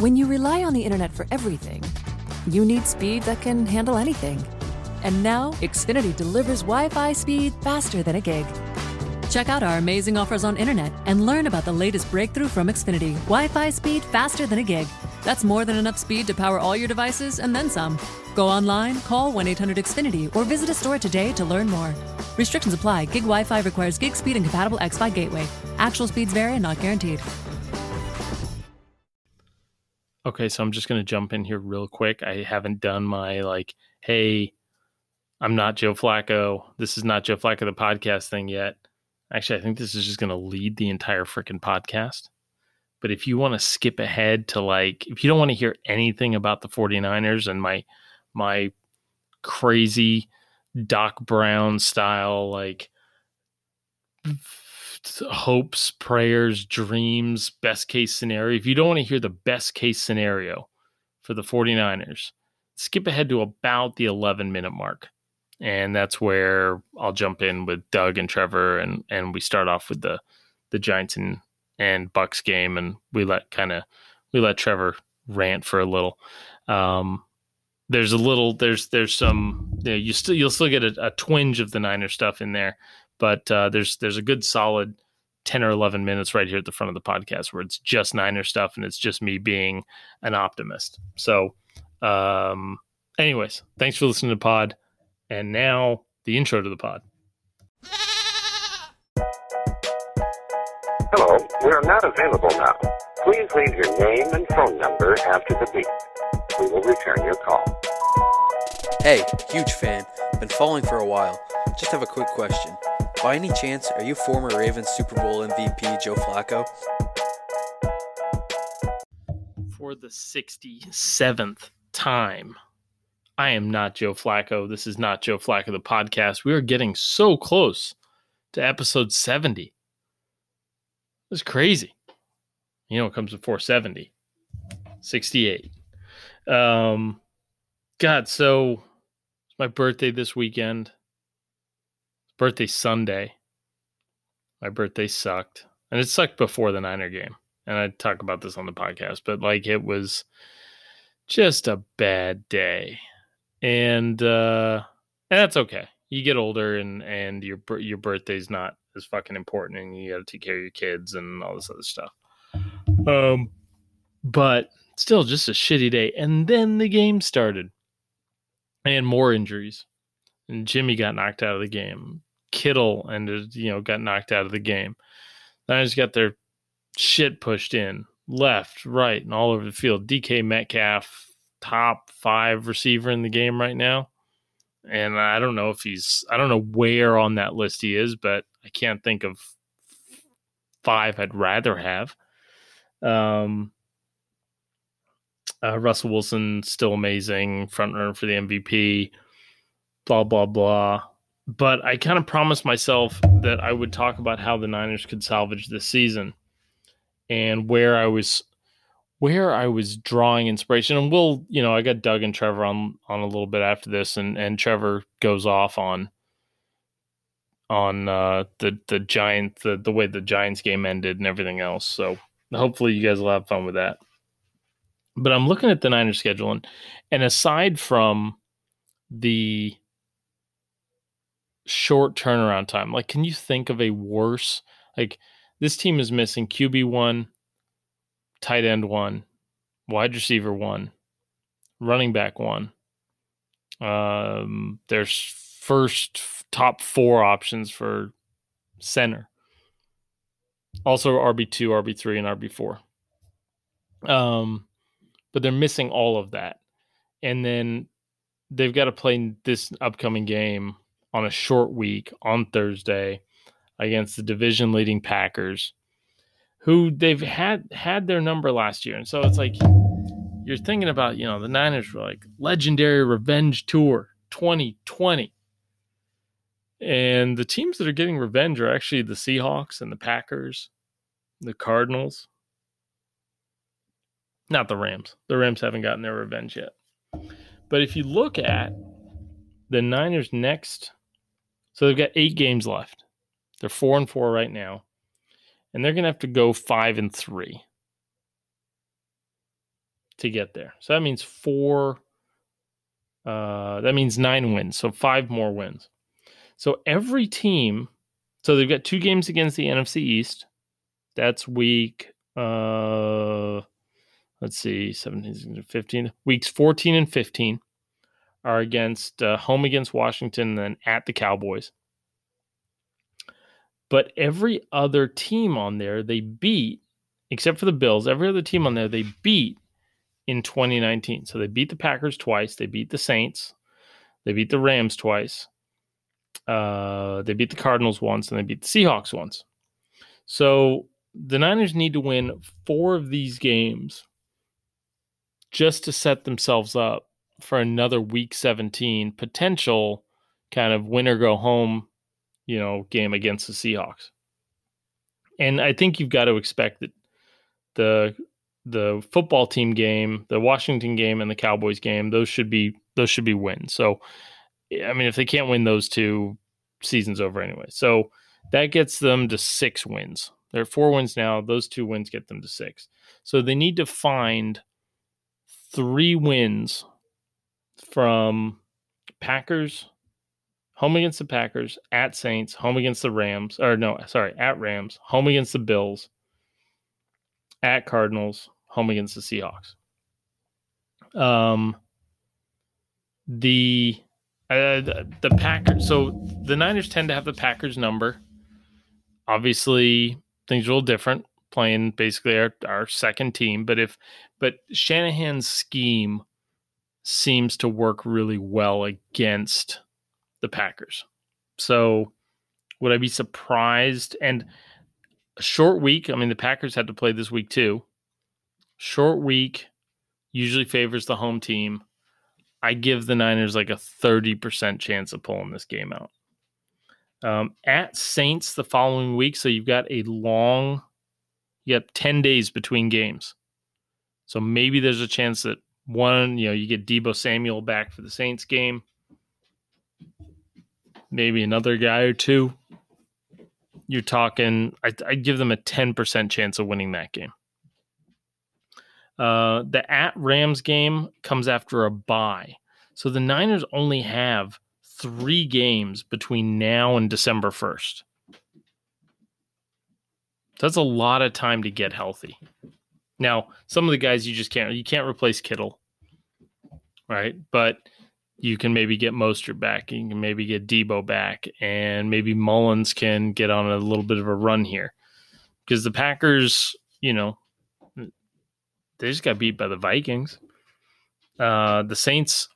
When you rely on the internet for everything, you need speed that can handle anything. And now, Xfinity delivers Wi Fi speed faster than a gig. Check out our amazing offers on internet and learn about the latest breakthrough from Xfinity Wi Fi speed faster than a gig. That's more than enough speed to power all your devices and then some. Go online, call 1 800 Xfinity, or visit a store today to learn more. Restrictions apply. Gig Wi Fi requires gig speed and compatible X Fi gateway. Actual speeds vary and not guaranteed. Okay, so I'm just going to jump in here real quick. I haven't done my, like, hey, I'm not Joe Flacco. This is not Joe Flacco, the podcast thing yet. Actually, I think this is just going to lead the entire freaking podcast. But if you want to skip ahead to like, if you don't want to hear anything about the 49ers and my, my crazy Doc Brown style, like hopes, prayers, dreams, best case scenario, if you don't want to hear the best case scenario for the 49ers, skip ahead to about the 11 minute mark and that's where I'll jump in with Doug and Trevor, and and we start off with the the Giants and and Bucs game, and we let kind of we let Trevor rant for a little. Um, there's a little there's there's some you, know, you still you'll still get a, a, twinge of the Niner stuff in there, but uh, there's there's a good solid. 10 or 11 minutes right here at the front of the podcast where it's just Niner stuff and it's just me being an optimist. So, um, anyways, thanks for listening to Pod. And now the intro to the pod. Hello, we are not available now. Please leave your name and phone number after the beep. We will return your call. Hey, huge fan. Been following for a while. Just have a quick question. By any chance, are you former Ravens Super Bowl MVP Joe Flacco? For the 67th time. I am not Joe Flacco. This is not Joe Flacco, the podcast. We are getting so close to episode 70. It's crazy. You know, it comes before 70, 68. Um, God, so it's my birthday this weekend. Birthday Sunday. My birthday sucked. And it sucked before the Niner game. And I talk about this on the podcast, but like it was just a bad day and uh, and that's okay. You get older, and and your your birthday's not as fucking important, and you got to take care of your kids and all this other stuff. Um, but still, just a shitty day. And then the game started, and more injuries, and Jimmy got knocked out of the game. Kittle and you know got knocked out of the game. Then I just got their shit pushed in left, right, and all over the field. DK Metcalf top five receiver in the game right now. And I don't know if he's, I don't know where on that list he is, but I can't think of five I'd rather have. Um, uh, Russell Wilson still amazing, front runner for the MVP, blah, blah, blah. But I kind of promised myself that I would talk about how the Niners could salvage this season and where I was where I was drawing inspiration, and we'll, you know, I got Doug and Trevor on on a little bit after this, and and Trevor goes off on on uh, the the giant the the way the Giants game ended and everything else. So hopefully you guys will have fun with that. But I'm looking at the Niners schedule, and and aside from the short turnaround time, like, can you think of a worse like? This team is missing QB one, tight end one, wide receiver one, running back one. Um, there's first top four options for center. Also RB2, RB3, and RB4. Um, but they're missing all of that. And then they've got to play this upcoming game on a short week on Thursday against the division leading Packers who they've had had their number last year. And so it's like you're thinking about, you know, the Niners were like legendary revenge tour 2020. And the teams that are getting revenge are actually the Seahawks and the Packers, the Cardinals. Not the Rams. The Rams haven't gotten their revenge yet. But if you look at the Niners next, so they've got eight games left. They're four and four right now and they're going to have to go five and three. to get there. So that means four. Uh, that means nine wins. So five more wins. So every team. So they've got two games against the NFC East. That's week. Uh, let's see, 17, 15. Weeks 14 and 15 are against uh, home against Washington and then at the Cowboys. But every other team on there they beat, except for the Bills, every other team on there they beat in 2019. So they beat the Packers twice, they beat the Saints, they beat the Rams twice, uh, they beat the Cardinals once, and they beat the Seahawks once. So the Niners need to win four of these games just to set themselves up for another week 17 potential kind of win or go home, you know, game against the Seahawks. And I think you've got to expect that the the football team game, the Washington game and the Cowboys game, those should be those should be wins. So I mean if they can't win those two, season's over anyway. So that gets them to 6 wins. They're 4 wins now, those two wins get them to 6. So they need to find 3 wins from Packers, home against the Packers, at Saints, home against the Rams, or no, sorry, at Rams, home against the Bills, at Cardinals, home against the Seahawks. Um, the uh, the, Packers. So the Niners tend to have the Packers number. Obviously, things are a little different. Playing basically our, our second team, but if but Shanahan's scheme seems to work really well against the Packers. So would I be surprised? And a short week, I mean, the Packers had to play this week too. Short week usually favors the home team. I give the Niners like a 30% chance of pulling this game out. Um, at Saints the following week. So you've got a long, you got 10 days between games. So maybe there's a chance that one, you know, you get Deebo Samuel back for the Saints game. Maybe another guy or two. You're talking, I, I'd give them a 10% chance of winning that game. Uh, the at Rams game comes after a bye. So the Niners only have three games between now and December 1st. So That's a lot of time to get healthy. Now, some of the guys you just can't you can't replace Kittle, right? But you can maybe get Mostert back. You can maybe get Deebo back, and maybe Mullens can get on a little bit of a run here because the Packers, you know, they just got beat by the Vikings. Uh, the Saints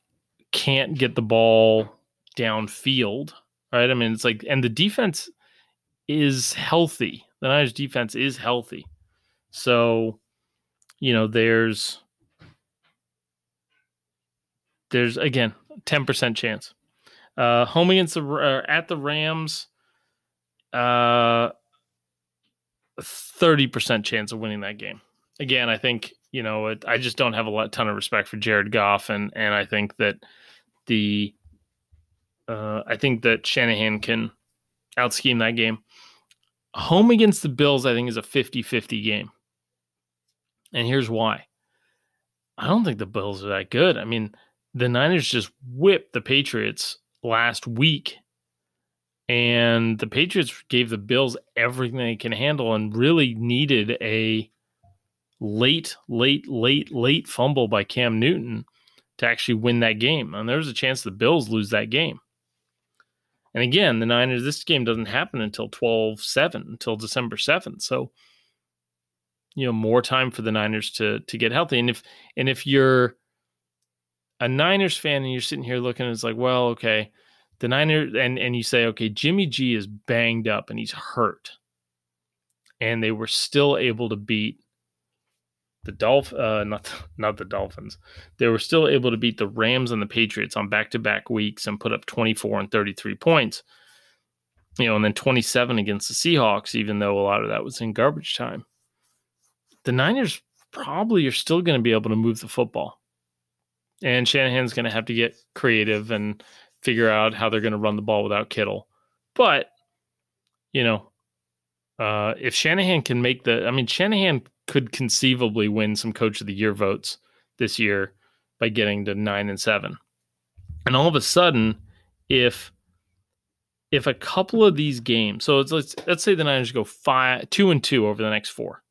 can't get the ball downfield, right? I mean, it's like, and the defense is healthy. The Niners defense is healthy. So you know, there's there's again 10% chance. Uh, home against the uh, at the Rams, uh, 30% chance of winning that game. Again, I think you know it, I just don't have a lot, ton of respect for Jared Goff, and and I think that the uh, I think that Shanahan can out scheme that game. Home against the Bills, I think, is a 50 50 game. And here's why. I don't think the Bills are that good. I mean, the Niners just whipped the Patriots last week. And the Patriots gave the Bills everything they can handle and really needed a late, late, late, late fumble by Cam Newton to actually win that game. And there was a chance the Bills lose that game. And again, the Niners, this game doesn't happen until 12 7, until December 7th. So you know more time for the Niners to to get healthy. And if and if you're a Niners fan and you're sitting here looking, it's like, well, okay, the Niners and and you say, okay, Jimmy G is banged up and he's hurt, and they were still able to beat the Dolph uh, not not the Dolphins. They were still able to beat the Rams and the Patriots on back to back weeks and put up 24 and 33 points. You know, and then 27 against the Seahawks, even though a lot of that was in garbage time the Niners probably are still going to be able to move the football. And Shanahan's going to have to get creative and figure out how they're going to run the ball without Kittle. But, you know, uh, if Shanahan can make the, I mean, Shanahan could conceivably win some coach of the year votes this year by getting to nine and seven. And all of a sudden, if if a couple of these games, so it's, let's let's say the Niners go five two and two over the next four,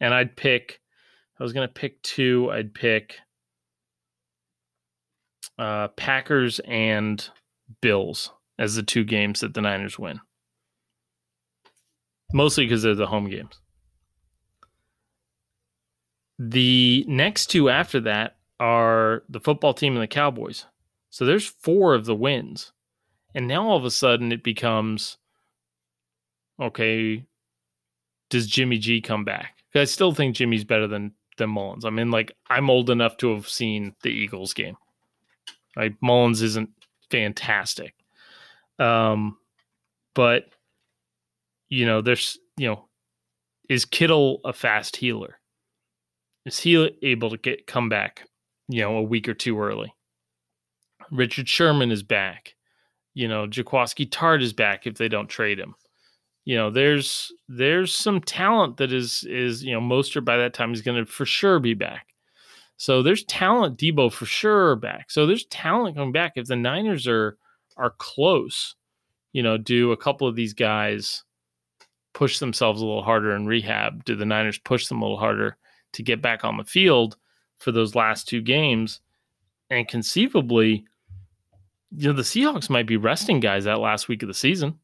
and I'd pick, I was gonna pick two, I'd pick uh, Packers and Bills as the two games that the Niners win, mostly because they're the home games. The next two after that are the football team and the Cowboys. So there's four of the wins. And now all of a sudden it becomes okay, does Jimmy G come back? I still think Jimmy's better than than Mullens. I mean, like I'm old enough to have seen the Eagles game. Like Mullens isn't fantastic. Um, but you know, there's you know, is Kittle a fast healer? Is he able to get come back, you know, a week or two early? Richard Sherman is back. You know, Jaquiski Tartt is back if they don't trade him. You know, there's there's some talent that is is you know Mostert by that time is going to for sure be back. So there's talent. Deebo for sure back. So there's talent coming back. If the Niners are are close, you know, do a couple of these guys push themselves a little harder in rehab? Do the Niners push them a little harder to get back on the field for those last two games? And conceivably, you know, the Seahawks might be resting guys that last week of the season.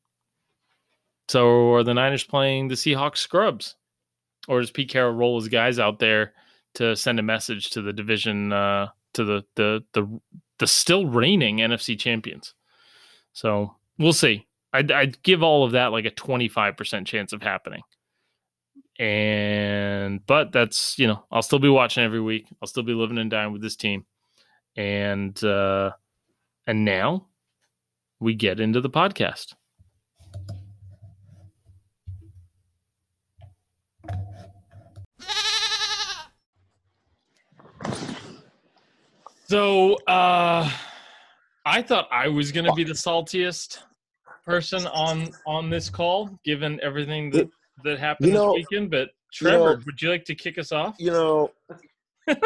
So are the Niners playing the Seahawks scrubs? Or does Pete Carroll roll his guys out there to send a message to the division uh, to the the the the still reigning NFC champions? So we'll see. I'd, I'd give all of that like a 25% chance of happening. And, but that's, you know, I'll still be watching every week. I'll still be living and dying with this team. And, uh, and now we get into the podcast. So uh I thought I was gonna be the saltiest person on on this call, given everything that that happened You know- this weekend. But Trevor, know- would you like to kick us off? you know,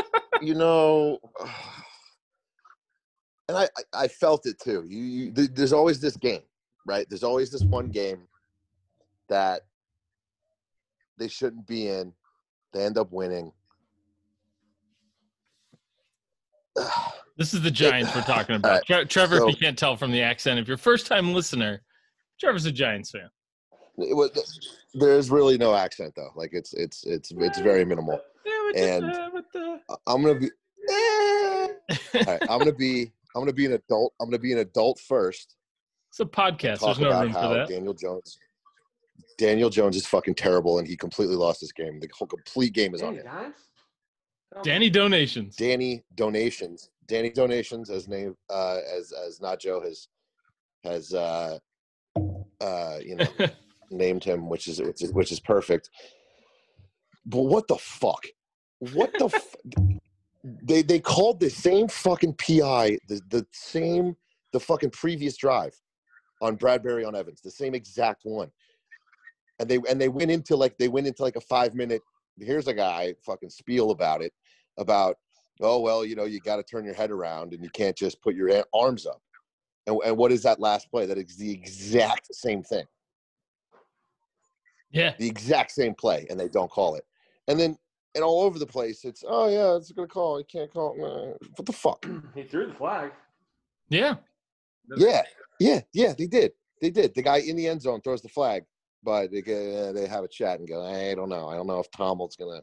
you know, and I, I, I felt it too. You, you, there's always this game, right? There's always this one game that they shouldn't be in. They end up winning. This is the Giants we're talking about. right, Tre- Trevor, so- if you can't tell from the accent, if you're a first time listener, Trevor's a Giants fan. It was, there's really no accent though. Like it's it's it's it's very minimal. Yeah, with And- uh, the, the... I'm gonna be. Eh. All right, I'm gonna be. I'm gonna be an adult. I'm gonna be an adult first. it's a podcast. There's no about room for that. Daniel Jones. Daniel Jones is fucking terrible, and he completely lost this game. The whole complete game is on him. Danny donations. Danny donations. Danny donations, as name uh, as as Nacho has has uh, uh, you know named him, which is which is which is perfect. But what the fuck? What the? F- they they called the same fucking PI the the same the fucking previous drive on Bradberry on Evans, the same exact one. And they and they went into like they went into like a five minute. Here's a guy fucking spiel about it, about oh well, you know you got to turn your head around and you can't just put your arms up. And, and what is that last play? That is the exact same thing, yeah. the exact same play, and they don't call it. And then and all over the place, it's oh yeah, it's gonna call. You can't call. it. What the fuck? He threw the flag. Yeah. Yeah, yeah, yeah. They did. They did. The guy in the end zone throws the flag, but they get, uh, they have a chat and go, I don't know. I don't know if Tom was gonna.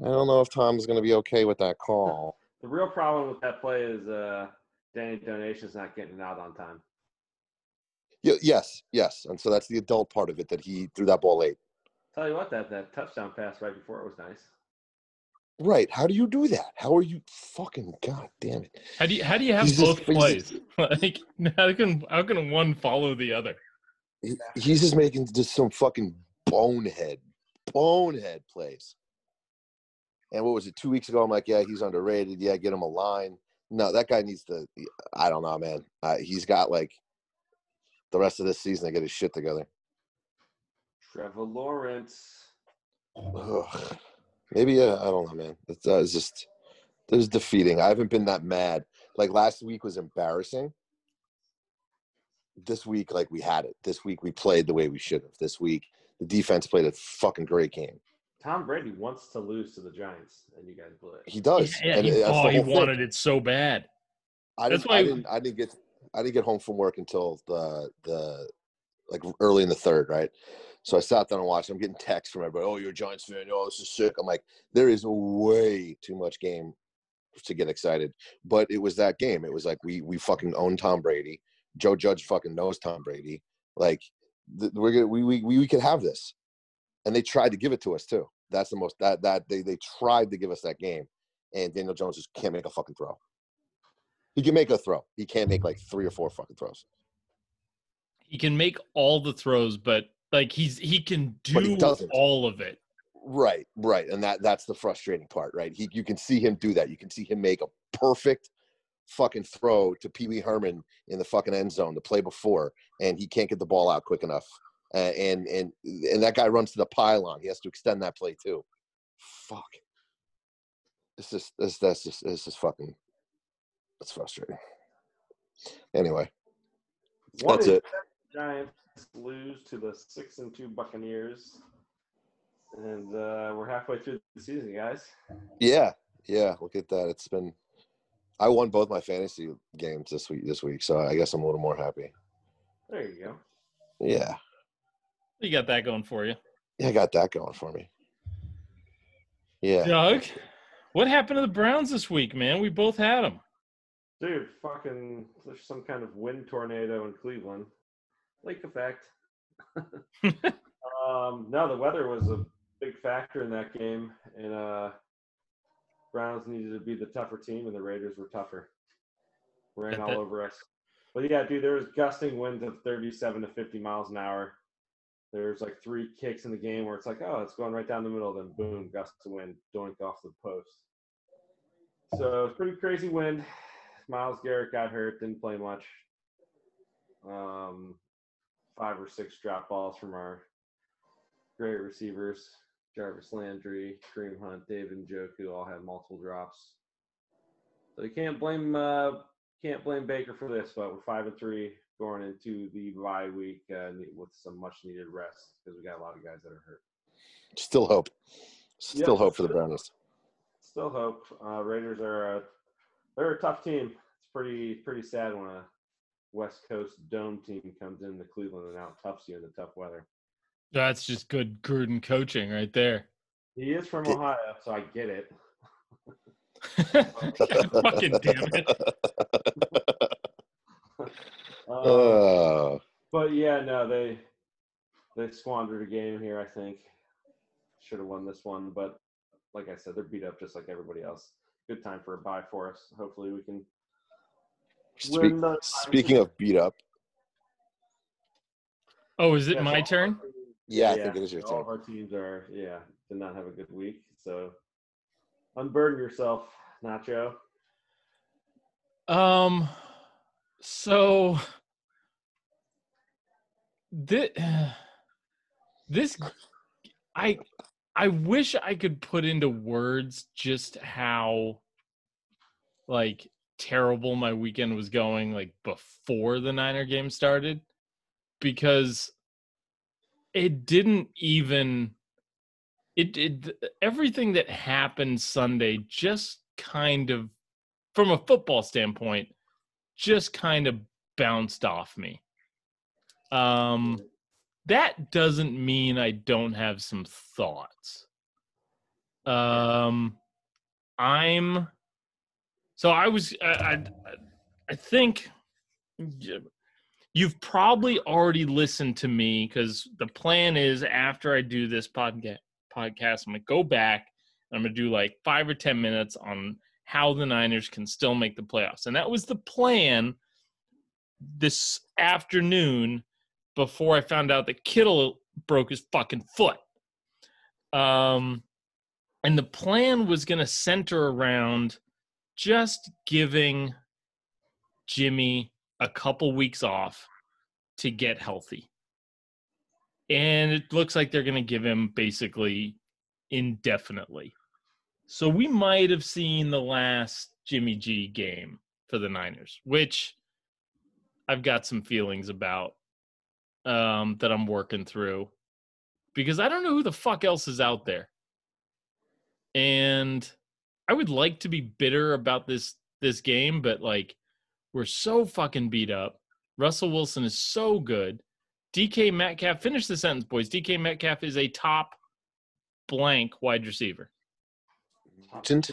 I don't know if Tom's gonna be okay with that call. The real problem with that play is uh, Danny Donations not getting it out on time. Y- yes, yes. And so that's the adult part of it that he threw that ball late. Tell you what, that that touchdown pass right before it was nice. Right. How do you do that? How are you fucking god damn it? How do you how do you have He's both he's plays? just- like how can how can one follow the other? He, he's just making just some fucking bonehead, bonehead plays. And what was it? Two weeks ago, I'm like, yeah, he's underrated. Yeah, get him a line. No, that guy needs to. I don't know, man. Uh, he's got like the rest of this season to get his shit together. Trevor Lawrence. Ugh. Maybe uh, I don't know, man. It's, uh, it's just It was defeating. I haven't been that mad. Like last week was embarrassing. This week, like we had it. This week we played the way we should have. This week the defense played a fucking great game. Tom Brady wants to lose to the Giants, and you guys blew it. He does. Yeah, and he, that's oh, he whole thing. wanted it so bad. I That's didn't, why- I didn't. I didn't get. I didn't get home from work until the the like early in the third, right? So I sat down and watched. I'm getting texts from everybody. Oh, you're a Giants fan. Oh, this is sick. I'm like, there is way too much game to get excited. But it was that game. It was like we we fucking own Tom Brady. Joe Judge fucking knows Tom Brady. Like th- we're gonna we we we, we could have this, and they tried to give it to us too. That's the most that that they they tried to give us that game, and Daniel Jones just can't make a fucking throw. He can make a throw. He can't make like three or four fucking throws. He can make all the throws, but like he's he can But he do all of it. Right, right, and that that's the frustrating part, right? He you can see him do that. You can see him make a perfect fucking throw to Pee Wee Herman in the fucking end zone the play before, and he can't get the ball out quick enough. Uh, and and and that guy runs to the pylon. He has to extend that play too. Fuck. This is this that's just it's just fucking. It's frustrating. Anyway, One that's it. Giants lose to the six and two Buccaneers, and uh, we're halfway through the season, guys. Yeah, yeah. Look at that. It's been. I won both my fantasy games this week. This week, so I guess I'm a little more happy. There you go. Yeah, You got that going for you. yeah. I got that going for me. Yeah. Doug, what happened to the Browns this week, man? We both had them. Dude, fucking, there's some kind of wind tornado in Cleveland. Lake effect. um, no, the weather was a big factor in that game, and uh, Browns needed to be the tougher team, and the Raiders were tougher. Ran all over us. But yeah, dude, there was gusting winds of 37 to 50 miles an hour. There's like three kicks in the game where it's like, oh, it's going right down the middle, then boom, gust of wind, doink off the post. So it's pretty crazy wind. Myles Garrett got hurt, didn't play much. Um, five or six drop balls from our great receivers. Jarvis Landry, Kareem Hunt, David Njoku all had multiple drops. So you can't blame uh, can't blame Baker for this, but we're five and three going into the bye week uh, with some much needed rest because we got a lot of guys that are hurt. Still hope. Still Yeah. hope for the Brownies. Still hope. Uh, Raiders are a they're a tough team. It's pretty pretty sad when a West Coast dome team comes into Cleveland and out toughs you in the tough weather. That's just good Gruden coaching right there. He is from Get- Ohio, so I get it. Fucking damn it. Um, Uh, but yeah, no, they they squandered a game here. I think should have won this one, but like I said, they're beat up just like everybody else. Good time for a bye for us. Hopefully, we can. speak, win the- speaking of beat up, Oh, is it Yeah, my all turn? Our teams- yeah, I think it is your all turn. of our teams are yeah did not have a good week. So unburden yourself, Nacho. Um, so this, this, I, I wish I could put into words just how, like, terrible my weekend was going, like before the Niner game started, because it didn't even. It, it everything that happened Sunday just kind of from a football standpoint, just kind of bounced off me. Um, that doesn't mean I don't have some thoughts. Um, I'm so I was I I, I think you've probably already listened to me because the plan is after I do this podcast podcast, I'm gonna go back and I'm gonna do like five or ten minutes on how the Niners can still make the playoffs. And that was the plan this afternoon before I found out that Kittle broke his fucking foot. Um, and the plan was to center around just giving Jimmy a couple weeks off to get healthy. And it looks like they're going to give him basically indefinitely. So we might have seen the last Jimmy G game for the Niners, which I've got some feelings about um, that I'm working through because I don't know who the fuck else is out there. And I would like to be bitter about this this game, but like we're so fucking beat up. Russell Wilson is so good. DK Metcalf, finish the sentence, boys. DK Metcalf is a top blank wide receiver. Didn't-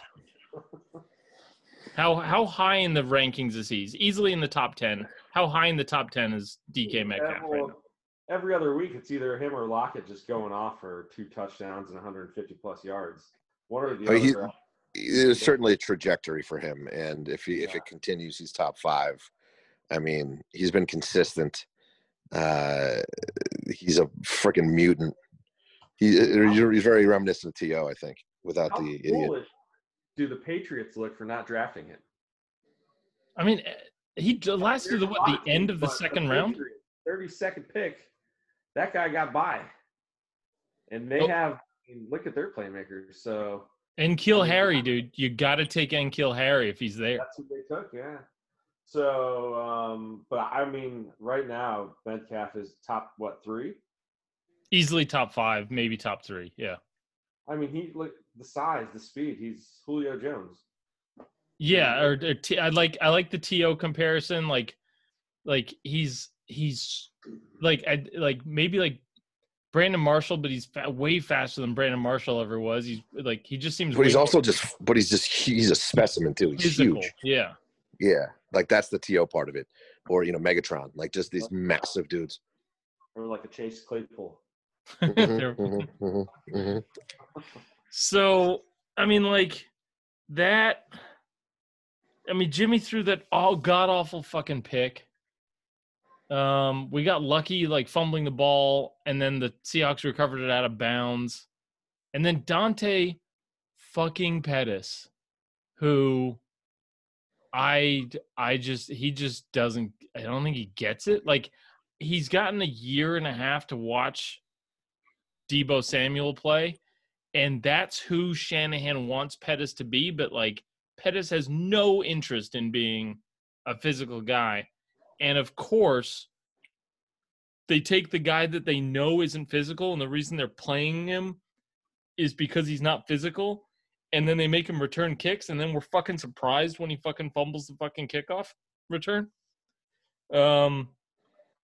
How how high in the rankings is he? He's easily in the top ten. How high in the top ten is DK Metcalf right Well, now? Every other week, it's either him or Lockett just going off for two touchdowns and 150 plus yards. What are the Oh, other? There's certainly a trajectory for him, and if he if it continues, he's top five. I mean, he's been consistent. Uh, he's a freaking mutant. He, he's very reminiscent of To, I think, without How the idiot. foolish do the Patriots look for not drafting him? I mean, eh, he last year the what the end of the But second round. Thirty second pick. That guy got by, and they Oh. have. I mean, look at their playmakers. So N'Keal Harry, dude, you got to take N'Keal Harry if he's there. that's what they took. Yeah. So, um, but I mean, right now Metcalf is top what three? Easily top five, maybe top three. Yeah, I mean, he look the size, the speed. He's Julio Jones. yeah. Or, or T, I like I like the To comparison. Like, like he's he's like I like maybe like Brandon Marshall, but he's way faster than Brandon Marshall ever was. He's like he just seems. But he's also more just, but he's just, he's a specimen too. He's physical. huge. Yeah. Yeah, like that's the To part of it, or you know, Megatron, like just these massive dudes. Or like a Chase Claypool. Mhm, They're- mhm, mhm, mhm. So I mean, like that. I mean, Jimmy threw that all god awful fucking pick. Um, we got lucky, like fumbling the ball, and then the Seahawks recovered it out of bounds, and then Dante fucking Pettis, who I I just he just doesn't. I don't think he gets it. Like he's gotten a year and a half to watch Deebo Samuel play, and that's who Shanahan wants Pettis to be. But like Pettis has no interest in being a physical guy, and of course, they take the guy that they know isn't physical, and the reason they're playing him is because he's not physical, and then they make him return kicks, and then we're fucking surprised when he fucking fumbles the fucking kickoff return. Um,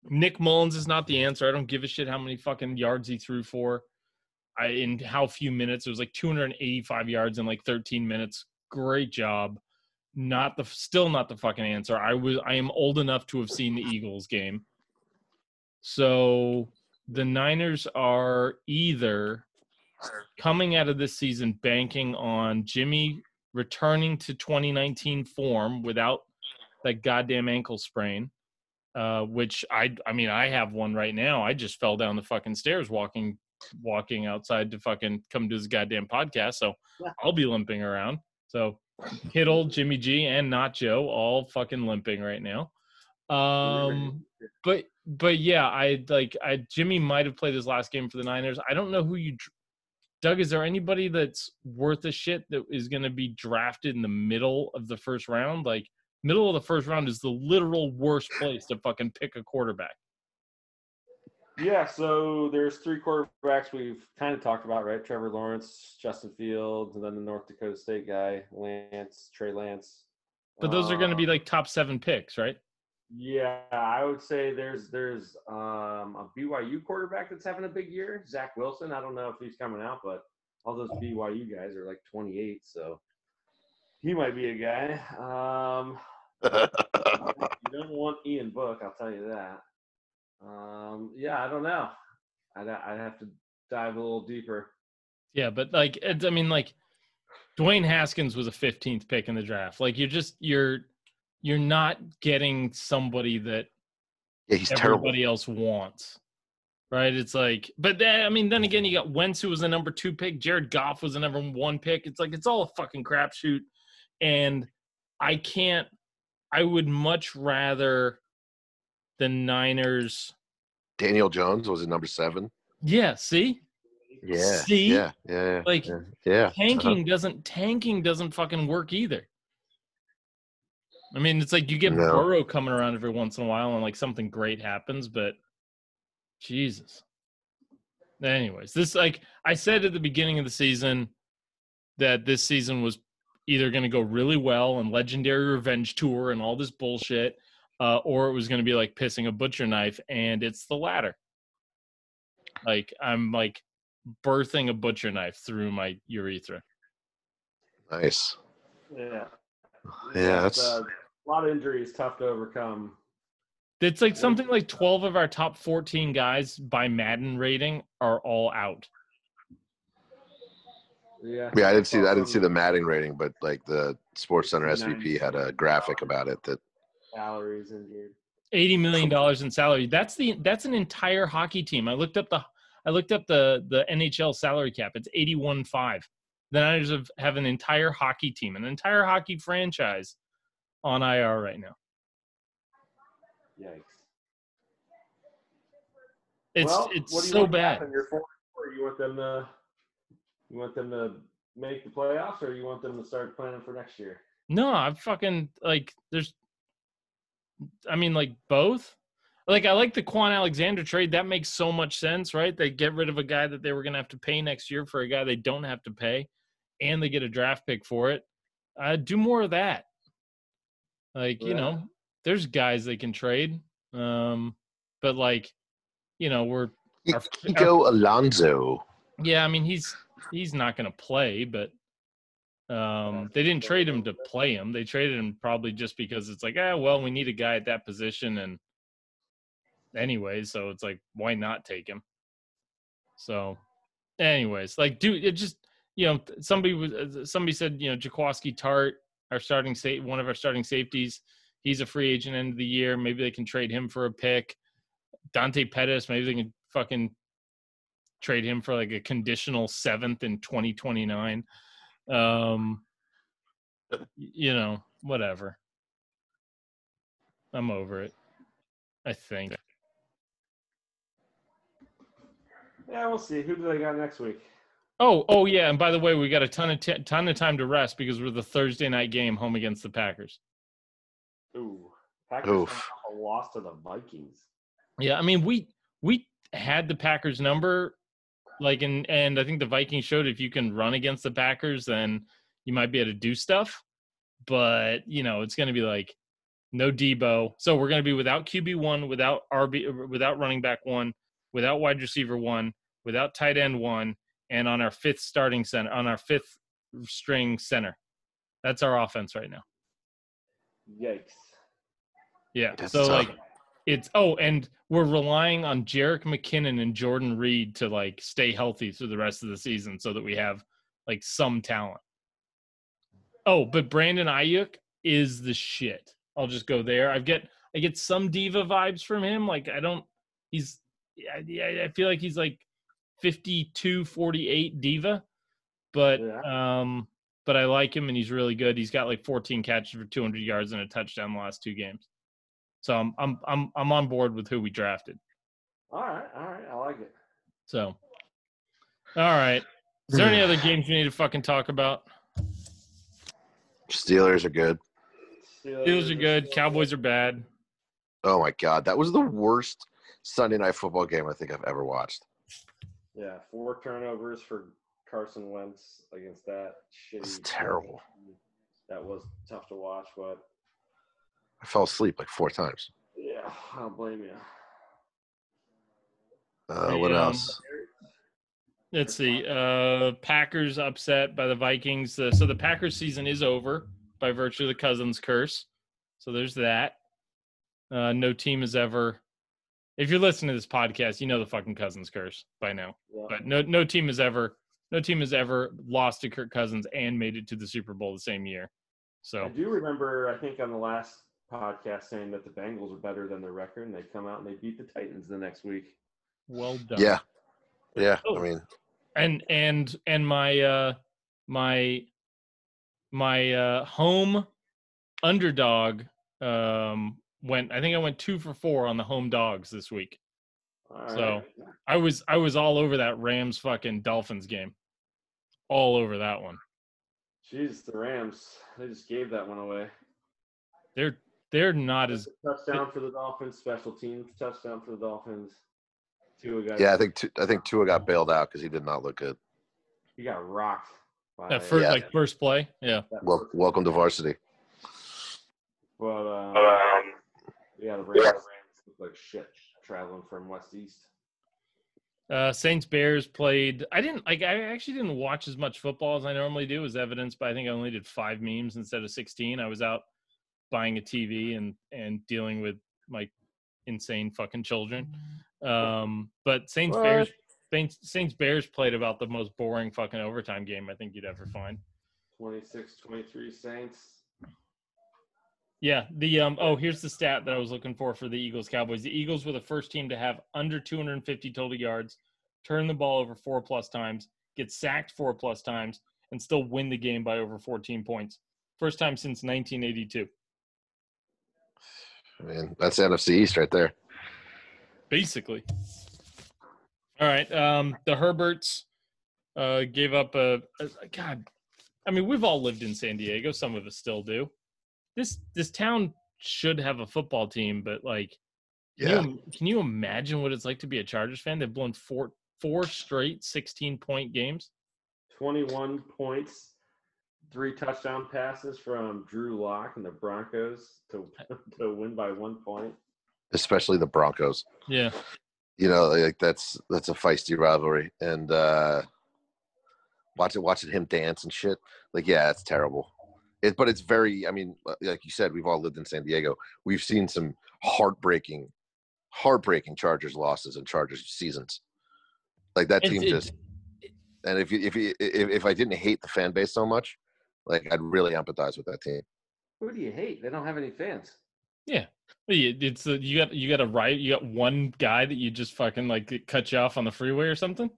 Nick Mullens is not the answer. I don't give a shit how many fucking yards he threw for. I in how few minutes. It was like 285 yards in like 13 minutes. Great job. Not the still not the fucking answer. I was I am old enough to have seen the Eagles game. So the Niners are either coming out of this season banking on Jimmy returning to 2019 form without that goddamn ankle sprain uh, which I I mean I have one right now. I just fell down the fucking stairs walking walking outside to fucking come to this goddamn podcast. So I'll be limping around. So Kittle, Jimmy G, and Not Joe all fucking limping right now. Um, but but yeah, I like I Jimmy might have played his last game for the Niners. I don't know who you. Doug, is there anybody that's worth a shit that is going to be drafted in the middle of the first round? Like middle of the first round is the literal worst place to fucking pick a quarterback. Yeah, so there's three quarterbacks we've kind of talked about, right? Trevor Lawrence, Justin Fields, and then the North Dakota State guy, Lance, Trey Lance. But those are going to be Um, like top seven picks, right? Yeah, I would say there's there's um, a BYU quarterback that's having a big year, Zach Wilson. I don't know if he's coming out, but all those BYU guys are like 28, so he might be a guy. Um, you don't want Ian Book, I'll tell you that. Um, yeah, I don't know. I'd, I'd have to dive a little deeper. Yeah, but like it's, I mean, like Dwayne Haskins was a 15th pick in the draft. Like you're just you're you're not getting somebody that yeah, he's terrible. everybody else wants. Right? It's like, but then, I mean, then again, you got Wentz who was the number two pick. Jared Goff was the number one pick. It's like it's all a fucking crapshoot, and I can't. I would much rather the Niners. Daniel Jones was at number seven. Yeah, see, Yeah. See? Yeah. Yeah. yeah, Like, yeah, yeah. uh-huh. tanking doesn't tanking doesn't fucking work either. I mean, it's like you get No. Burrow coming around every once in a while and like something great happens, but Jesus. Anyways, this like I said at the beginning of the season that this season was either going to go really well and legendary revenge tour and all this bullshit, uh, or it was going to be like pissing a butcher knife, and it's the latter. Like I'm like birthing a butcher knife through my urethra. Nice. Yeah. Yeah, It's, that's uh, a lot of injuries, tough to overcome. It's like something like 12 of our top 14 guys by Madden rating are all out. Yeah. yeah. I didn't see. I didn't see the Madden rating, but like the Sports Center SVP had a graphic about it that Calories injured. 80 million dollars in salary. That's the that's an entire hockey team. I looked up the I looked up the the NHL salary cap. It's eighty one five. The Niners have, have an entire hockey team, an entire hockey franchise on IR right now. Yikes. It's well, it's what do you so bad. You're four. You want them to? You want them to make the playoffs, or you want them to start planning for next year? No, I'm fucking like there's I mean like both. Like I like the Kwon Alexander trade. That makes so much sense, right? They get rid of a guy that they were gonna have to pay next year for a guy they don't have to pay, and they get a draft pick for it. Uh do more of that. Like, you know, there's guys they can trade. Um, but like, you know, we're Our- Kiko Alonso. yeah, I mean he's he's not going to play, but um, they didn't trade him to play him. They traded him probably just because it's like, ah, well, we need a guy at that position, and anyway, so it's like, why not take him? So, anyways, like, dude, it just you know, somebody was uh, somebody said, you know, Jaquiski Tartt, our starting sa- one of our starting safeties, he's a free agent end of the year. Maybe they can trade him for a pick. Dante Pettis, maybe they can fucking trade him for like a conditional seventh in 2029. Um, you know, whatever. I'm over it. I think. Yeah, we'll see. Who do they got next week? Oh, oh yeah, and by the way, we got a ton of t- ton of time to rest because we're the Thursday night game home against the Packers. Ooh, Packers Oof. a loss to the Vikings. Yeah, I mean we we had the Packers number, like and and I think the Vikings showed if you can run against the Packers, then you might be able to do stuff. But you know, it's going to be like no Deebo, so we're going to be without QB one, without RB, without running back one, without wide receiver one, without tight end one, and on our fifth starting center, on our fifth string center. That's our offense right now. Yikes. Yeah. That's so tough. like it's oh, and we're relying on Jerick McKinnon and Jordan Reed to like stay healthy through the rest of the season so that we have like some talent. Oh, but Brandon Aiyuk is the shit. I'll just go there. I get I get some diva vibes from him. Like I don't he's yeah, yeah, I feel like he's like 52 48 diva. But Yeah. um but I like him and he's really good. He's got like 14 catches for 200 yards and a touchdown the last two games. So I'm I'm I'm I'm on board with who we drafted. All right, all right, I like it. So, all right. Is there any other games you need to fucking talk about? Steelers are good. Steelers are good. Cowboys are bad. Oh my god, that was the worst Sunday night football game I think I've ever watched. Yeah, four turnovers for Carson Wentz against that shitty. It's terrible. That was tough to watch, but I fell asleep like four times. yeah, I don't blame you. Uh, Hey, what um, else? Let's see. Uh, Packers upset by the Vikings. Uh, so the Packers season is over by virtue of the Cousins curse. So there's that. Uh, no team has ever. If you're listening to this podcast, you know the fucking Cousins curse by now. Yeah. But no, no team has ever, no team has ever lost to Kirk Cousins and made it to the Super Bowl the same year. So I So do remember, I think on the last podcast saying that the Bengals are better than their record, and they come out and they beat the Titans the next week. well done. Yeah, yeah. Oh. I mean, and and and my uh my my uh home underdog um went i think i went two for four on the home dogs this week All So- right. I was I was all over that Rams fucking Dolphins game. All over that one. Jeez, the Rams. They just gave that one away. They're they're not as touchdown for the Dolphins. Special teams touchdown for the Dolphins. Two guys. Yeah, I think Tu- I think Tua got bailed out because he did not look good. he got rocked. By, that first Yeah. like first play. Yeah. Well, welcome to varsity. But um, Um, yeah, the Rams, Rams look like shit traveling from West East. Uh, Saints Bears played. I didn't like. I actually didn't watch as much football as I normally do, as evidenced by I think I only did five memes instead of sixteen. I was out buying a TV and and dealing with my insane fucking children. Um, but Saints What? Bears Saints Saints Bears played about the most boring fucking overtime game I think you'd ever find. 26-23 Saints. Yeah, the um oh here's the stat that I was looking for for the Eagles Cowboys. The Eagles were the first team to have under 250 total yards, turn the ball over four plus times, get sacked four plus times, and still win the game by over 14 points. First time since 1982. I mean, that's NFC East right there. Basically. All right. Um the Herberts uh gave up a, a god. I mean, we've all lived in San Diego, some of us still do. This this town should have a football team, but like Can, Yeah, you, can you imagine what it's like to be a Chargers fan? They've blown four four straight 16 point games. 21 points, three touchdown passes from Drew Lock and the Broncos to to win by one point. especially the Broncos. Yeah. You know, like that's that's a feisty rivalry, and uh watching watching him dance and shit. Like, yeah, it's terrible. It, but it's very. I mean, like you said, we've all lived in San Diego. We've seen some heartbreaking, heartbreaking Chargers losses and Chargers seasons. Like that team It- it- just. And if you, if you, if if I didn't hate the fan base so much, like I'd really empathize with that team. Who do you hate? They don't have any fans. Yeah. It's uh, you got you got a right. You got one guy that you just fucking like cut you off on the freeway or something.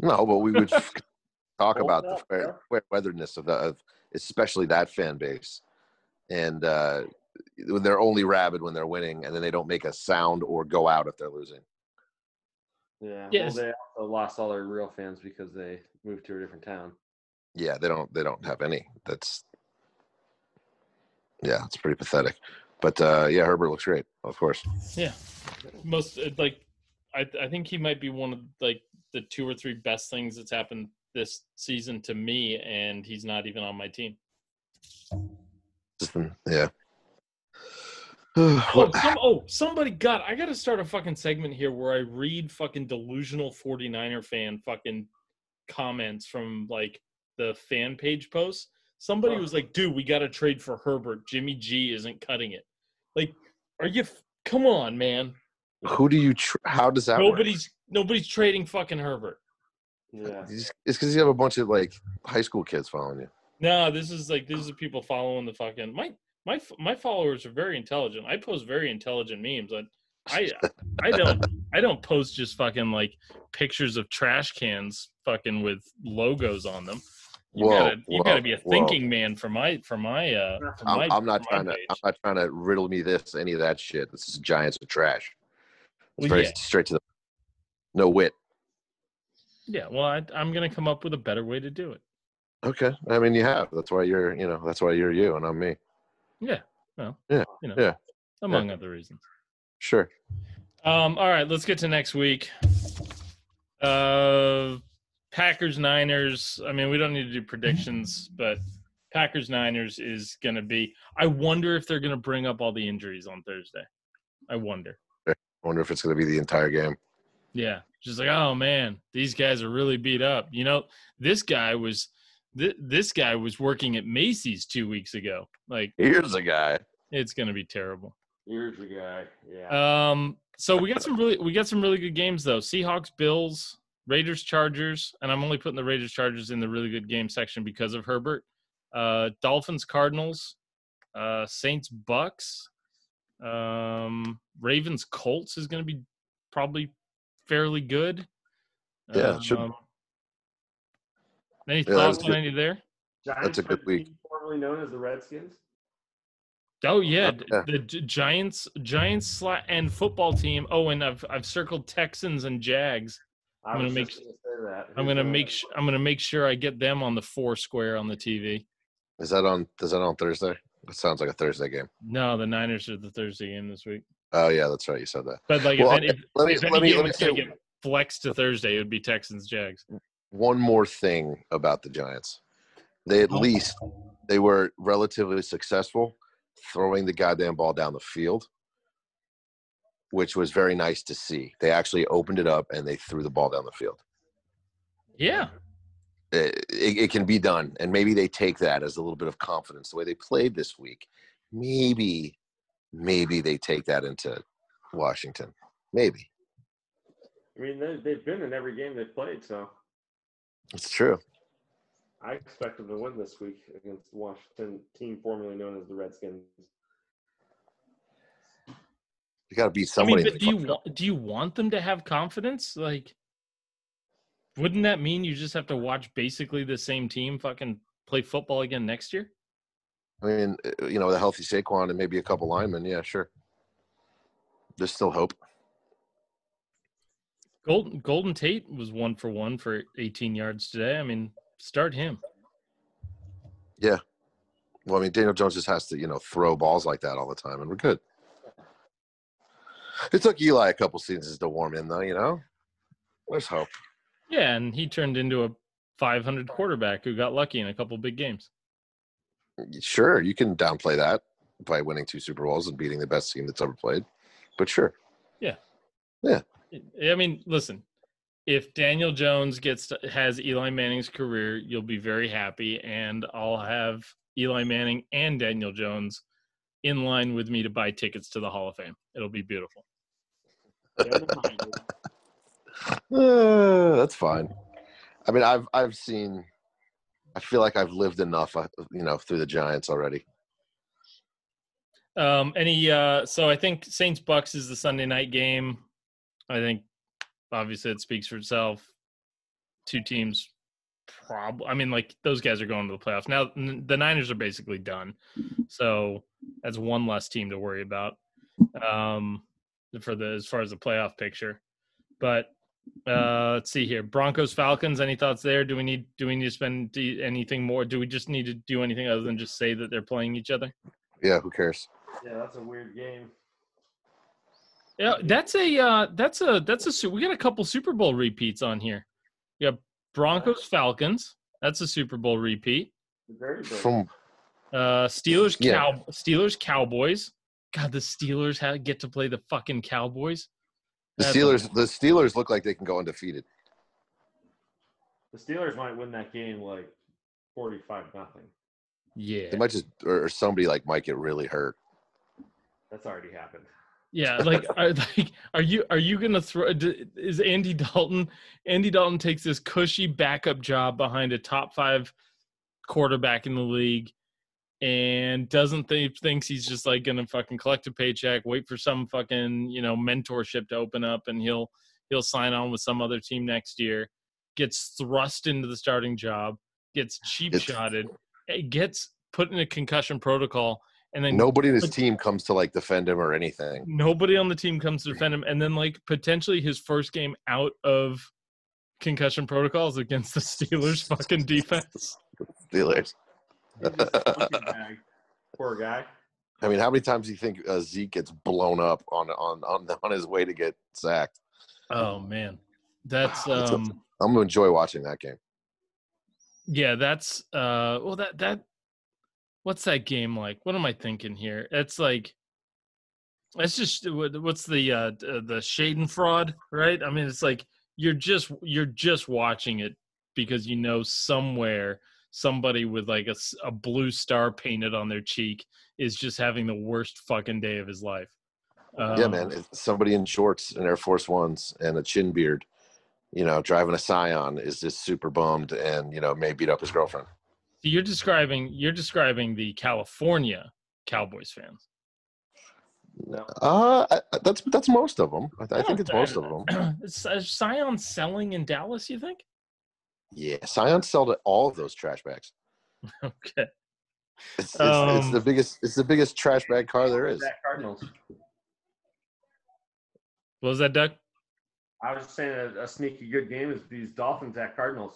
No, but we would talk Hold about the up, fair, fair weatherness of the, of especially that fan base, and uh, they're only rabid when they're winning, and then they don't make a sound or go out if they're losing. Yeah. Yes. Well, they also lost all their real fans because they moved to a different town. Yeah, they don't. They don't have any. That's yeah, it's pretty pathetic. But uh, yeah, Herbert looks great, of course. Yeah. Most uh, like I I think he might be one of like the two or three best things that's happened this season to me, and he's not even on my team. Mm, yeah. Oh, some, oh, somebody got. I got to start a fucking segment here where I read fucking delusional 49er fan fucking comments from like the fan page posts. Somebody was like, "Dude, we got to trade for Herbert. Jimmy G isn't cutting it." Like, are you? f- Come on, man. Who do you? Tr- how does that? work? Nobody's nobody's trading fucking Herbert. Yeah. It's because you have a bunch of like high school kids following you. No, this is like this is people following the fucking my my my followers are very intelligent. I post very intelligent memes. I I I don't I don't post just fucking like pictures of trash cans fucking with logos on them. You Whoa, gotta you gotta be a whoa. thinking man for my for my uh for my, I'm, I'm not trying to. page. I'm not trying to riddle me this any of that shit. This is Giants are trash. Well, very yeah. straight to the. No wit. Yeah, well I, I'm gonna come up with a better way to do it. Okay, I mean you have. That's why you're. You know. That's why you're you, and I'm me. Yeah, well, Yeah, you know, yeah, among other reasons. Sure. Um, all right, let's get to next week. Uh, Packers Niners. I mean, we don't need to do predictions, but Packers Niners is going to be. I wonder if they're going to bring up all the injuries on Thursday. I wonder. I wonder if it's going to be the entire game. Yeah, just like, oh man, these guys are really beat up. You know, this guy was. Th- this guy was working at Macy's two weeks ago. Like, Here's a guy. it's going to be terrible. Here's the guy. Yeah. Um, so we got some really we got some really good games though. Seahawks, Bills, Raiders, Chargers, and I'm only putting the Raiders, Chargers in the really good game section because of Herbert. Uh, Dolphins, Cardinals, uh, Saints, Bucs, um, Ravens, Colts is going to be probably fairly good. Yeah, it should- Um, Any Yeah, thoughts that's on good. any there? Giants a good the week. Formerly known as the Redskins. Oh yeah, Yeah. the Gi- Giants, Giants sla- and football team. Oh, and I've I've circled Texans and Jags. I I'm gonna make just gonna. I'm gonna make sh- I'm gonna make sure I get them on the four square on the TV. Is that on? Is that on Thursday? It sounds like a Thursday game. No, the Niners are the Thursday game this week. Oh yeah, that's right. You said that. But like, Well, if, any, if, let me- if any let me- let me gonna say- get flexed to Thursday, it would be Texans Jags. One more thing about the Giants. They at Oh. least they were relatively successful throwing the goddamn ball down the field, which was very nice to see. They actually opened it up and they threw the ball down the field. Yeah, it, it, it can be done and maybe they take that as a little bit of confidence the way they played this week maybe maybe they take that into washington maybe I mean, they, they've been in every game they've played, so it's true I expect them to win this week against Washington team formerly known as the Redskins. You got to beat I mean, but do you want do you want them to have confidence? Like, wouldn't that mean you just have to watch basically the same team fucking play football again next year? i mean uh, you know the healthy Saquon and maybe a couple linemen yeah sure there's still hope Golden Golden Tate was one for one for 18 yards today. I mean, start him. Yeah. Well i mean daniel jones just has to you know throw balls like that all the time and we're good it took eli a couple seasons to warm in though you know there's hope Yeah, and he turned into a 500 quarterback who got lucky in a couple big games. Sure, you can downplay that by winning two Super Bowls and beating the best team that's ever played. But sure, Yeah. Yeah. I mean, listen, if Daniel Jones gets to, has Eli Manning's career, you'll be very happy, and I'll have Eli Manning and Daniel Jones in line with me to buy tickets to the Hall of Fame. It'll be beautiful. uh, that's fine. I mean, I've I've seen. I feel like I've lived enough, uh, you know, through the Giants already. Um, any uh, so I think Saints Bucs is the Sunday night game. I think obviously it speaks for itself. Two teams, prob. I mean, like those guys are going to the playoffs now. n- The Niners are basically done, so that's one less team to worry about. Um, for the as far as the playoff picture, but uh let's see here broncos falcons any thoughts there do we need do we need to spend do- anything more do we just need to do anything other than just say that they're playing each other Yeah, who cares? Yeah, that's a weird game. Yeah, that's a uh, that's a that's a we got a couple Super Bowl repeats on here. We got Broncos Falcons. That's a Super Bowl repeat. Very big. From Uh, Steelers Yeah. Cow Steelers Cowboys. God, the Steelers ha get to play the fucking Cowboys. the That's Steelers, the Steelers look like they can go undefeated. the Steelers might win that game like forty-five nothing. Yeah, They might just, or or somebody like might get really hurt. That's already happened. yeah. Like, are, like, are you are you gonna throw? Is Andy Dalton? Andy Dalton takes this cushy backup job behind a top five quarterback in the league and doesn't think thinks he's just like gonna fucking collect a paycheck, wait for some fucking you know mentorship to open up, and he'll he'll sign on with some other team next year. Gets thrust into the starting job, gets cheap shotted, it gets put in a concussion protocol, and then Nobody in his team comes to like defend him or anything. nobody on the team comes to defend him, and then like potentially his first game out of concussion protocols against the Steelers fucking defense. Steelers. He's just a punching bag. Poor guy. I mean, how many times do you think uh, Zeke gets blown up on on on on his way to get sacked? Oh man, that's Wow, that's a- um I'm gonna enjoy watching that game. yeah, that's uh well that that what's that game like? What am I thinking here? It's like it's just what's the uh the schadenfreude, right? I mean, it's like you're just you're just watching it because you know somewhere somebody with like a, a blue star painted on their cheek is just having the worst fucking day of his life. yeah, Um, man. If somebody in shorts and Air Force Ones and a chin beard, you know, driving a Scion is just super bummed and you know may beat up his girlfriend. So you're describing you're describing the California Cowboys fans. No. Uh, I- I- that's that's most of them. I, I think it's most of them. Is is Scion selling in Dallas? You think? Yeah, Scion sold all of those trash bags. Okay. It's, it's, it's the Um, biggest. It's the biggest trash bag car there is. Cardinals. What was that, Doug? I was just saying a, a sneaky good game is these Dolphins at Cardinals.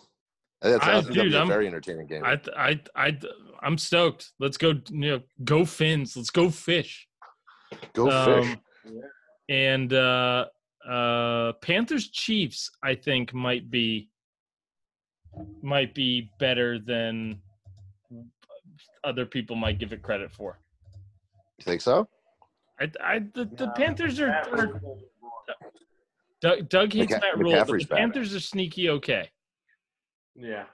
That's, I- that's gonna dude, be a I'm- very entertaining game. I, I, I, I'm stoked. Let's go. You know, go Fins. Let's go fish. Go fish. Um, And uh, uh, Panthers Chiefs, I think might be might be better than other people might give it credit for. You think so? I, I the, the Yeah, Panthers are, are Doug, Doug hates McCa- Matt Rhule. The McCaffrey's bad. Panthers are sneaky okay. Yeah.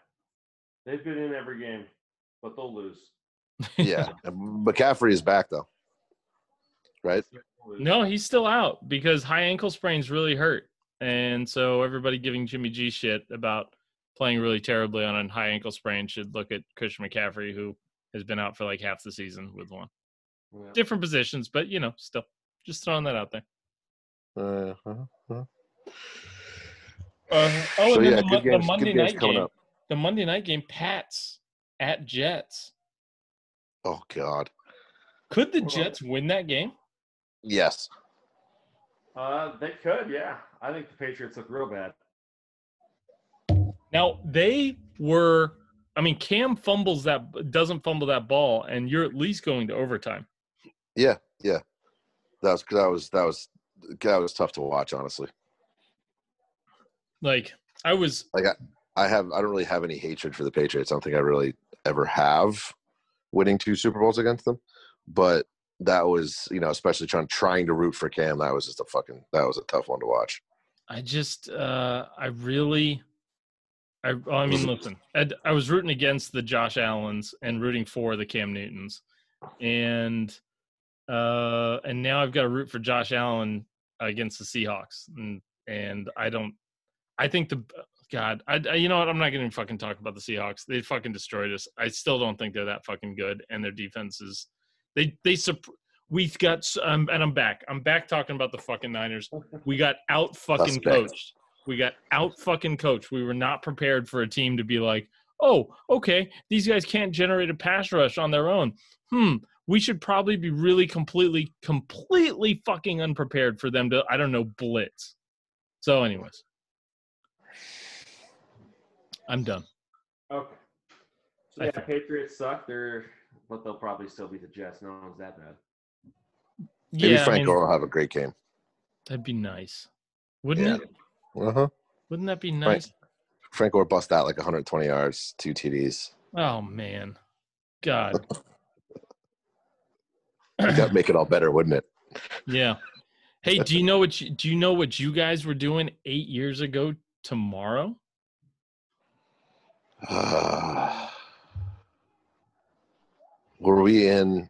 They've been in every game, but they'll lose. Yeah. McCaffrey is back though. Right? No, he's still out because high ankle sprains really hurt. And so everybody giving Jimmy G shit about playing really terribly on a high ankle sprain should look at Christian McCaffrey, who has been out for like half the season with one. Yeah. Different positions, but you know, still just throwing that out there. Uh, uh-huh. Uh, oh, so and then yeah, the, good the games. Monday night game. up. The Monday night game, Pats at Jets. Oh God. Could the Jets win that game? Yes. Uh, they could, yeah. I think the Patriots look real bad. Now they were. I mean, Cam fumbles that doesn't fumble that ball, and you're at least going to overtime. Yeah. Yeah. That was that was that was that was tough to watch. Honestly, Like I was. I got I have I don't really have any hatred for the Patriots. I don't think I really ever have winning two Super Bowls against them. But that was you know especially trying trying to root for Cam. That was just a fucking that was a tough one to watch. I just. uh I really. I. well, I mean, listen. I, I was rooting against the Josh Allens and rooting for the Cam Newtons, and uh and now I've got to root for Josh Allen against the Seahawks, and and I don't. I think the God, I, I you know what? I'm not going to fucking talk about the Seahawks. They fucking destroyed us. I still don't think they're that fucking good, and their defense is. They they sup- We've got, um, and I'm back. I'm back talking about the fucking Niners. We got out fucking coached. We got out fucking coach. We were not prepared for a team to be like, oh, okay, these guys can't generate a pass rush on their own. Hmm, we should probably be really completely, completely fucking unprepared for them to, I don't know, blitz. So, anyways, I'm done. Okay. So yeah, Patriots suck. They're, but they'll probably still beat the Jets. No one's that bad. Maybe yeah, I Franco mean, will have a great game. that'd be nice, wouldn't Yeah. it? Uh huh. Wouldn't that be nice? Frank would bust out like 120 yards, two TDs. Oh man, God, That'd make it all better, wouldn't it? yeah. Hey, do you know what? You, do you know what you guys were doing eight years ago tomorrow? Uh, were we in?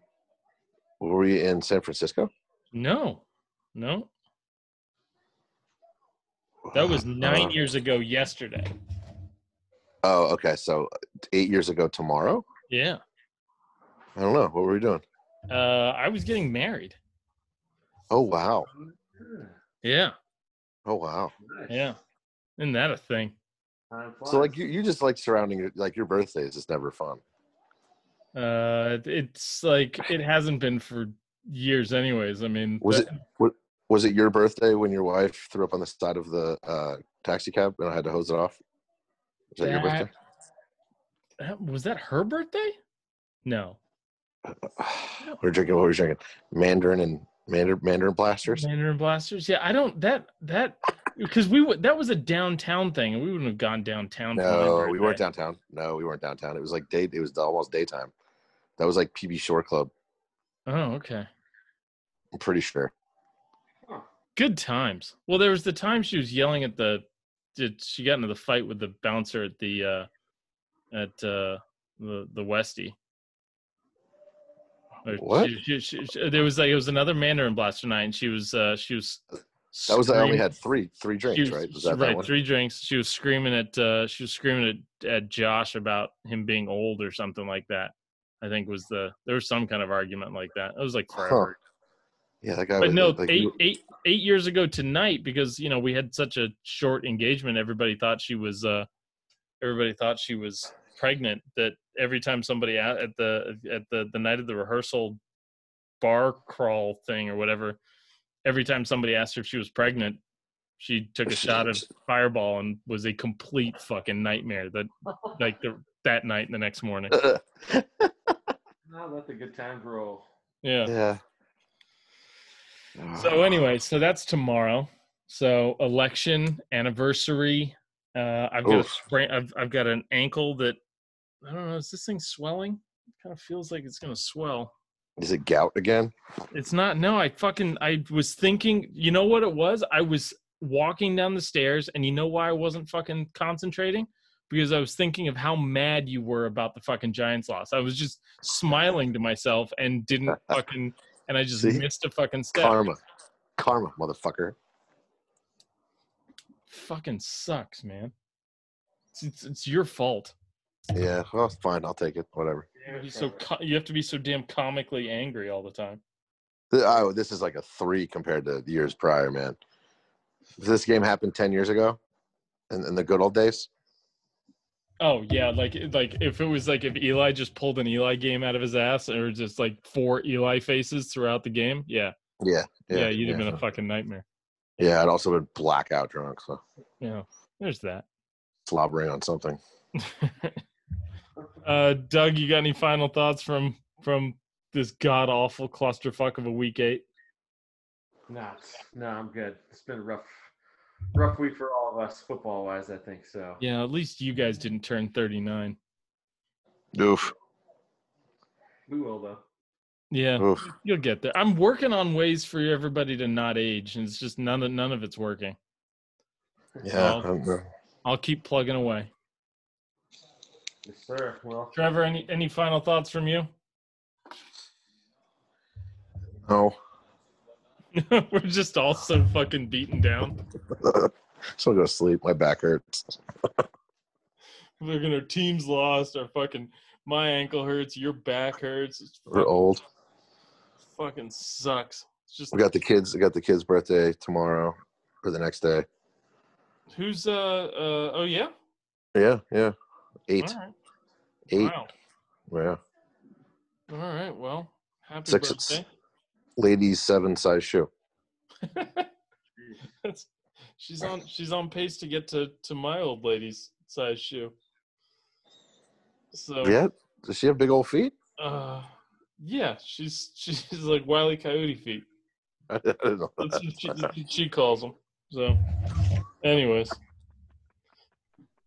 Were we in San Francisco? No, no, that was nine Uh, years ago yesterday. Oh, okay. So eight years ago tomorrow. Yeah, I don't know. What were we doing? uh, I was getting married. Oh wow. Yeah, Oh wow. Nice. yeah. Isn't that a thing? So like you, you just like surrounding your like your birthday is just never fun. Uh, it's like it hasn't been for years, anyways. I mean, Was that- it wa- was it your birthday when your wife threw up on the side of the uh, taxi cab and I had to hose it off? Was that your birthday? that- was that her birthday? No, we were drinking. What were we drinking? Mandarin and Mandarin Mandarin blasters. Mandarin blasters. Yeah, I don't that that because we would that was a downtown thing, and we wouldn't have gone downtown. No, we weren't downtown. No, we weren't downtown. It was like day. It was almost daytime. That was like PB Shore Club. Oh, okay. I'm pretty sure. Good times. Well, there was the time she was yelling at the. Did she got into the fight with the bouncer at the uh at uh the the Westie? Or What? she- she- she- there was like it was another Mandarin blaster night, and she was uh she was. That was I only had three three drinks, was, right? Was that that right? one? Three drinks. She was screaming at uh she was screaming at, at Josh about him being old or something like that. I think was the there was some kind of argument like that. It was like forever. Yeah, that guy. But was, no, like, eight you- eight eight years ago tonight, because you know we had such a short engagement. Everybody thought she was. uh Everybody thought she was pregnant that every time somebody at at the at the the night of the rehearsal bar crawl thing or whatever, every time somebody asked her if she was pregnant, she took a shot of Fireball and was a complete fucking nightmare. That like the that night and the next morning. Now let the good times roll. Yeah. yeah. So anyway, so that's tomorrow. So election anniversary. Uh, I've got a sprain. I've I've got an ankle that I don't know. Is this thing swelling? It kind of feels like it's gonna swell. is it gout again? It's not. No, I fucking. I was thinking. You know what it was? I was walking down the stairs, and you know why I wasn't fucking concentrating? Because I was thinking of how mad you were about the fucking Giants loss. I was just smiling to myself and didn't fucking. And I just See? missed a fucking step. Karma, karma, motherfucker. fucking sucks, man. It's, it's, it's your fault. Yeah, well, it's fine. I'll take it. Whatever. You have, to be so co- you have to be so damn comically angry all the time. Oh, this is like a three compared to years prior, man. If this game happened ten years ago, in, in the good old days, Oh yeah, like like if it was like if Eli just pulled an Eli game out of his ass, or just like four Eli faces throughout the game, yeah, yeah, yeah, you'd have been a fucking nightmare. Yeah, I'd also been blackout drunk, so Yeah, there's that. slobbering on something. uh, Doug, you got any final thoughts from from this god awful clusterfuck of a week eight? No, no, I'm good. It's been a rough, rough week for all of us, football wise. I think so. Yeah, at least you guys didn't turn thirty nine. Oof, We will though. Yeah, oof. You'll get there. I'm working on ways for everybody to not age, and it's just none of none of it's working. Yeah, Well, I'm, uh, I'll keep plugging away. Yes, sir. Well, Trevor, any any final thoughts from you? no. We're just all so fucking beaten down. so I'll go to sleep. My back hurts. Look at our team's lost. Our fucking my ankle hurts. Your back hurts. It's We're fucking, old. fucking sucks. It's just We got the kids. I got the kids' birthday tomorrow or the next day. who's uh uh oh yeah. Yeah, yeah. Eight, right. eight. Wow. Yeah. All right. Well, happy Six- birthday. Ladies, seven size shoe. She's on she's on pace to get to to my old lady's size shoe. So Yeah. Does she have big old feet? uh yeah, she's she's like Wiley Coyote feet. I didn't know That's what she, she calls them. So, anyways,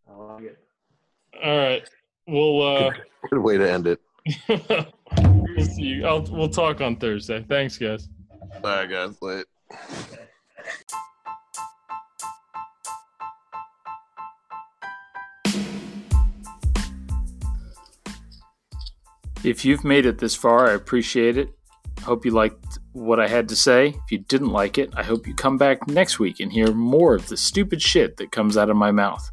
I like it. all right. We'll uh, Good way to end it. we'll see you. I'll, we'll talk on Thursday. Thanks, guys. All right, guys. Late. If you've made it this far, I appreciate it. Hope you liked what I had to say. If you didn't like it, I hope you come back next week and hear more of the stupid shit that comes out of my mouth.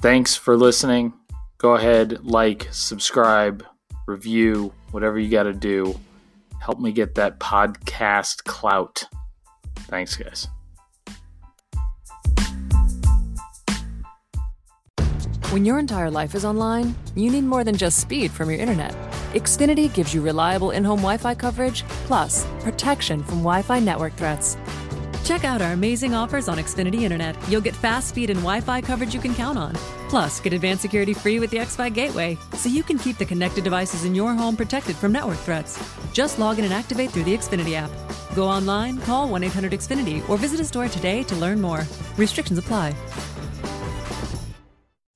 Thanks for listening. Go ahead, like, subscribe, review, whatever you got to do. Help me get that podcast clout. Thanks, guys. When your entire life is online, you need more than just speed from your internet. Xfinity gives you reliable in home Wi Fi coverage, plus protection from Wi Fi network threats. Check out our amazing offers on Xfinity Internet. You'll get fast speed and Wi Fi coverage you can count on. Plus, get advanced security free with the X5 Gateway, so you can keep the connected devices in your home protected from network threats. Just log in and activate through the Xfinity app. Go online, call 1 800 Xfinity, or visit a store today to learn more. Restrictions apply.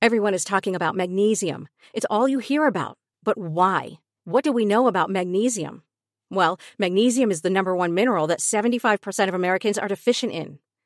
Everyone is talking about magnesium. It's all you hear about. But why? What do we know about magnesium? Well, magnesium is the number one mineral that 75% of Americans are deficient in.